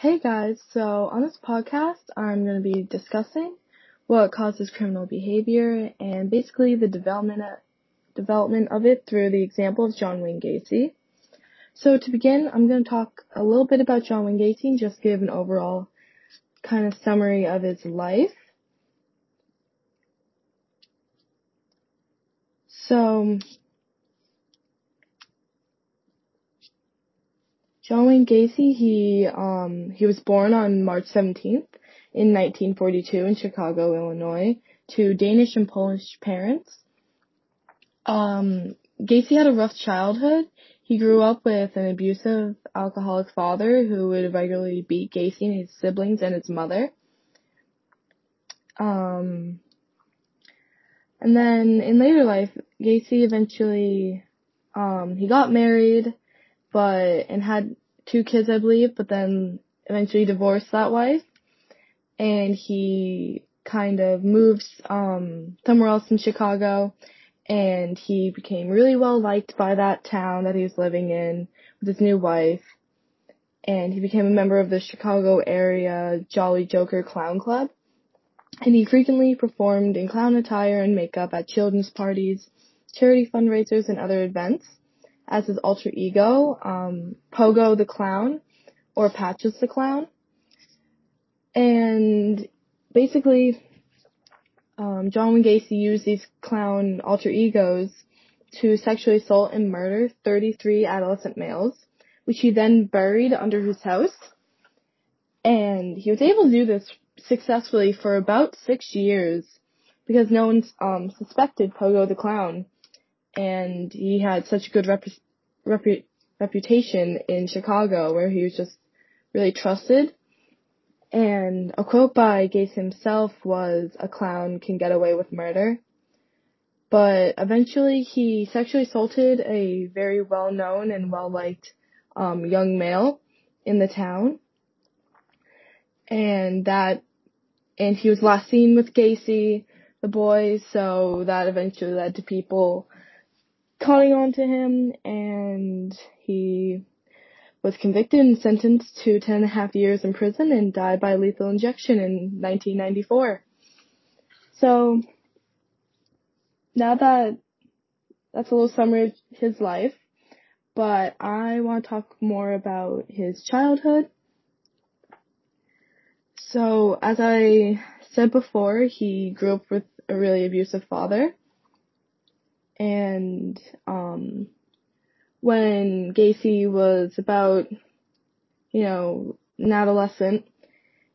Hey guys, so on this podcast, I'm going to be discussing what causes criminal behavior and basically the development development of it through the example of John Wayne Gacy. So to begin, I'm going to talk a little bit about John Wayne Gacy and just give an overall kind of summary of his life. So John Wayne Gacy, he um he was born on March 17th in 1942 in Chicago, Illinois, to Danish and Polish parents. Um, Gacy had a rough childhood. He grew up with an abusive alcoholic father who would regularly beat Gacy and his siblings and his mother. Um, and then in later life, Gacy eventually, um, he got married but and had two kids, I believe, but then eventually divorced that wife, and he kind of moves um somewhere else in Chicago, and he became really well liked by that town that he was living in with his new wife, and he became a member of the Chicago area Jolly Joker Clown Club. And he frequently performed in clown attire and makeup at children's parties, charity fundraisers, and other events as his alter ego, um, Pogo the Clown, or Patches the Clown. And basically, um, John Wayne Gacy used these clown alter egos to sexually assault and murder 33 adolescent males, which he then buried under his house. And he was able to do this successfully for about six years because no one um, suspected Pogo the Clown and he had such a good rep- repu- reputation in Chicago where he was just really trusted. And a quote by Gacy himself was, a clown can get away with murder. But eventually he sexually assaulted a very well known and well liked um, young male in the town. And that, and he was last seen with Gacy, the boys, so that eventually led to people calling on to him and he was convicted and sentenced to ten and a half years in prison and died by lethal injection in 1994. So, now that that's a little summary of his life, but I want to talk more about his childhood. So, as I said before, he grew up with a really abusive father and um, when Gacy was about, you know, an adolescent,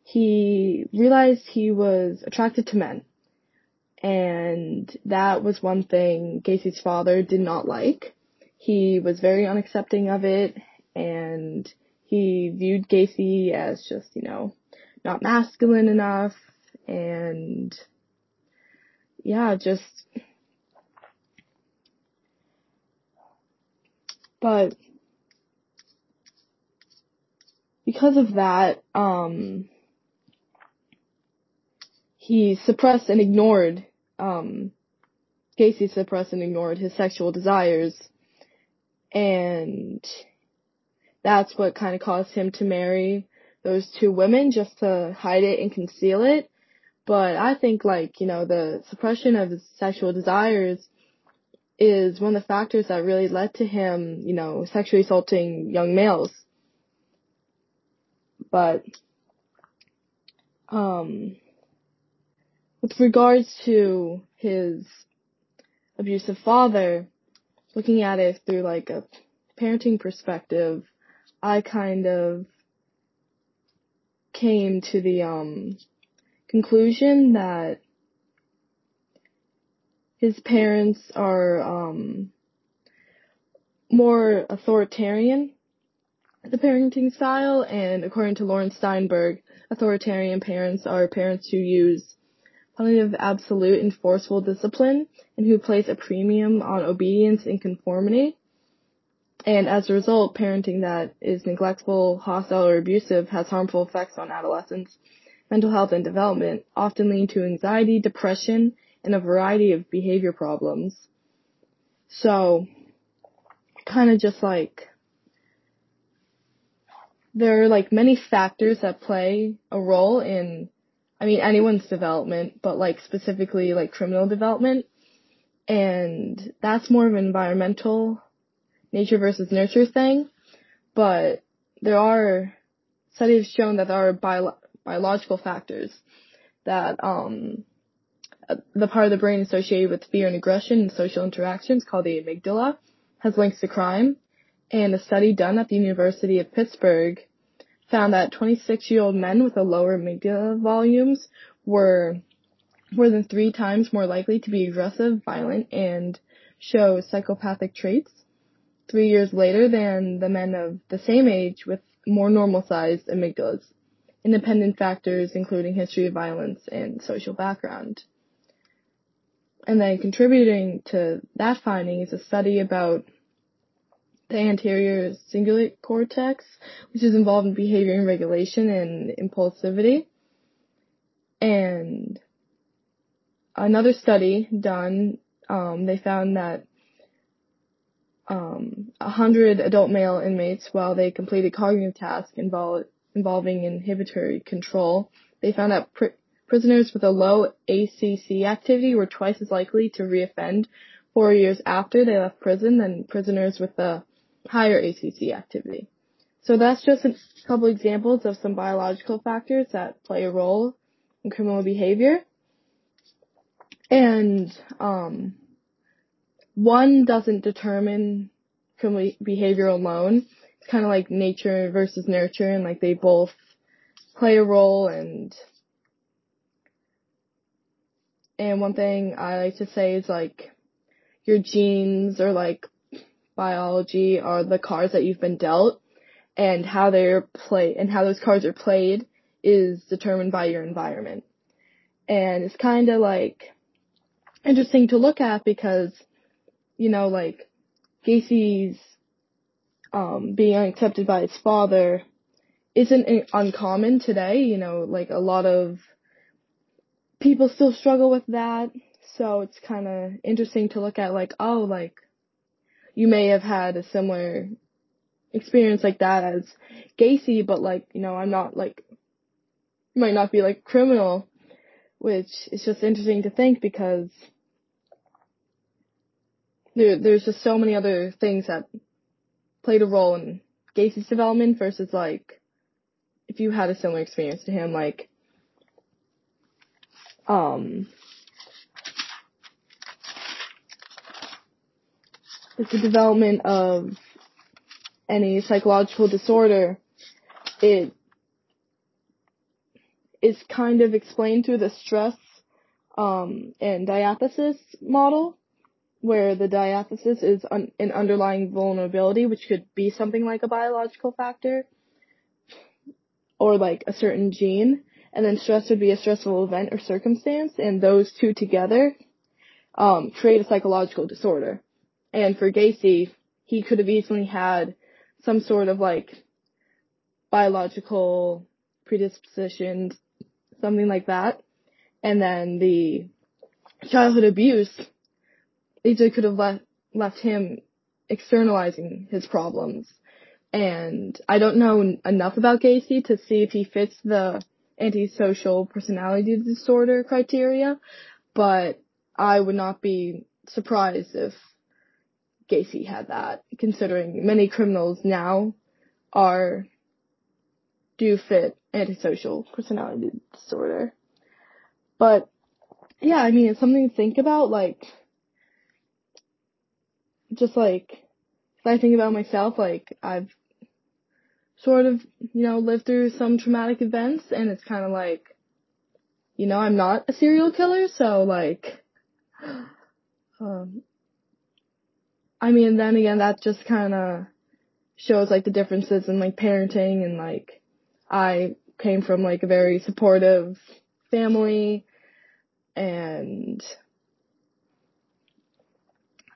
he realized he was attracted to men. And that was one thing Gacy's father did not like. He was very unaccepting of it, and he viewed Gacy as just, you know, not masculine enough, and yeah, just But because of that, um, he suppressed and ignored, um, Gacy suppressed and ignored his sexual desires. And that's what kind of caused him to marry those two women just to hide it and conceal it. But I think like, you know, the suppression of his sexual desires is one of the factors that really led to him, you know, sexually assaulting young males. But, um, with regards to his abusive father, looking at it through like a parenting perspective, I kind of came to the, um, conclusion that his parents are um, more authoritarian, the parenting style, and according to Laurence Steinberg, authoritarian parents are parents who use punitive, absolute, and forceful discipline, and who place a premium on obedience and conformity. And as a result, parenting that is neglectful, hostile, or abusive has harmful effects on adolescents' mental health and development, often leading to anxiety, depression, and a variety of behavior problems. So, kind of just like there are like many factors that play a role in, I mean, anyone's development, but like specifically like criminal development. And that's more of an environmental nature versus nurture thing. But there are studies shown that there are bio- biological factors that, um, the part of the brain associated with fear and aggression and social interactions called the amygdala has links to crime. And a study done at the University of Pittsburgh found that 26 year old men with a lower amygdala volumes were more than three times more likely to be aggressive, violent, and show psychopathic traits three years later than the men of the same age with more normal sized amygdalas. Independent factors including history of violence and social background. And then contributing to that finding is a study about the anterior cingulate cortex, which is involved in behavior and regulation and impulsivity. And another study done, um, they found that um, 100 adult male inmates, while they completed cognitive tasks involve, involving inhibitory control, they found that pr- prisoners with a low ACC activity were twice as likely to reoffend four years after they left prison than prisoners with a higher ACC activity. So that's just a couple examples of some biological factors that play a role in criminal behavior. And um, one doesn't determine criminal behavior alone. It's kind of like nature versus nurture, and like they both play a role. And and one thing I like to say is like your genes or like biology are the cards that you've been dealt and how they're played and how those cards are played is determined by your environment. And it's kind of like interesting to look at because, you know, like Gacy's um, being accepted by his father isn't uncommon today. You know, like a lot of people still struggle with that. So it's kind of interesting to look at like, oh, like you may have had a similar experience like that as Gacy, but like, you know, I'm not like, might not be like criminal, which is just interesting to think because there, there's just so many other things that played a role in Gacy's development versus like, if you had a similar experience to him, like, um, with the development of any psychological disorder, it is kind of explained through the stress um, and diathesis model, where the diathesis is un- an underlying vulnerability, which could be something like a biological factor or like a certain gene, and then stress would be a stressful event or circumstance, and those two together um, create a psychological disorder. And for Gacy, he could have easily had some sort of like biological predisposition, something like that. And then the childhood abuse easily could have left, left him externalizing his problems. And I don't know enough about Gacy to see if he fits the antisocial personality disorder criteria, but I would not be surprised if Gacy had that, considering many criminals now are do fit antisocial personality disorder. But yeah, I mean, it's something to think about, like, just like, if I think about myself, like, I've sort of, you know, lived through some traumatic events and it's kind of like, you know, I'm not a serial killer, so like, um, I mean, then again, that just kind of shows like the differences in like parenting and like I came from like a very supportive family and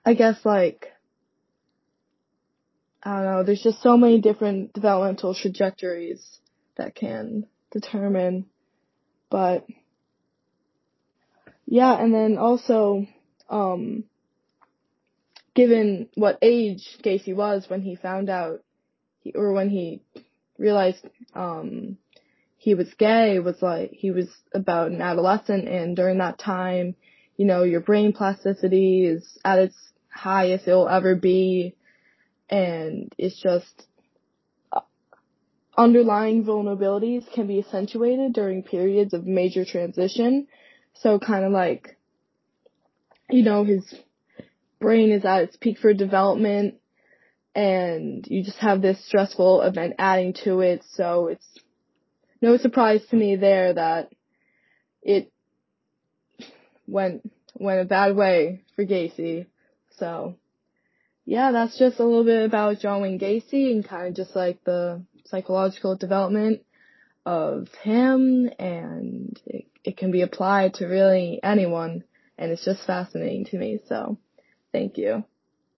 I guess like I don't know, there's just so many different developmental trajectories that can determine but yeah, and then also um given what age Gacy was when he found out, he, or when he realized um he was gay was like he was about an adolescent and during that time, you know, your brain plasticity is at its highest it'll ever be and it's just uh, underlying vulnerabilities can be accentuated during periods of major transition. So kind of like, you know, his brain is at its peak for development and you just have this stressful event adding to it. So it's no surprise to me there that it went went a bad way for Gacy. So yeah, that's just a little bit about John Wayne Gacy and kind of just like the psychological development of him and it, it can be applied to really anyone and it's just fascinating to me. So thank you.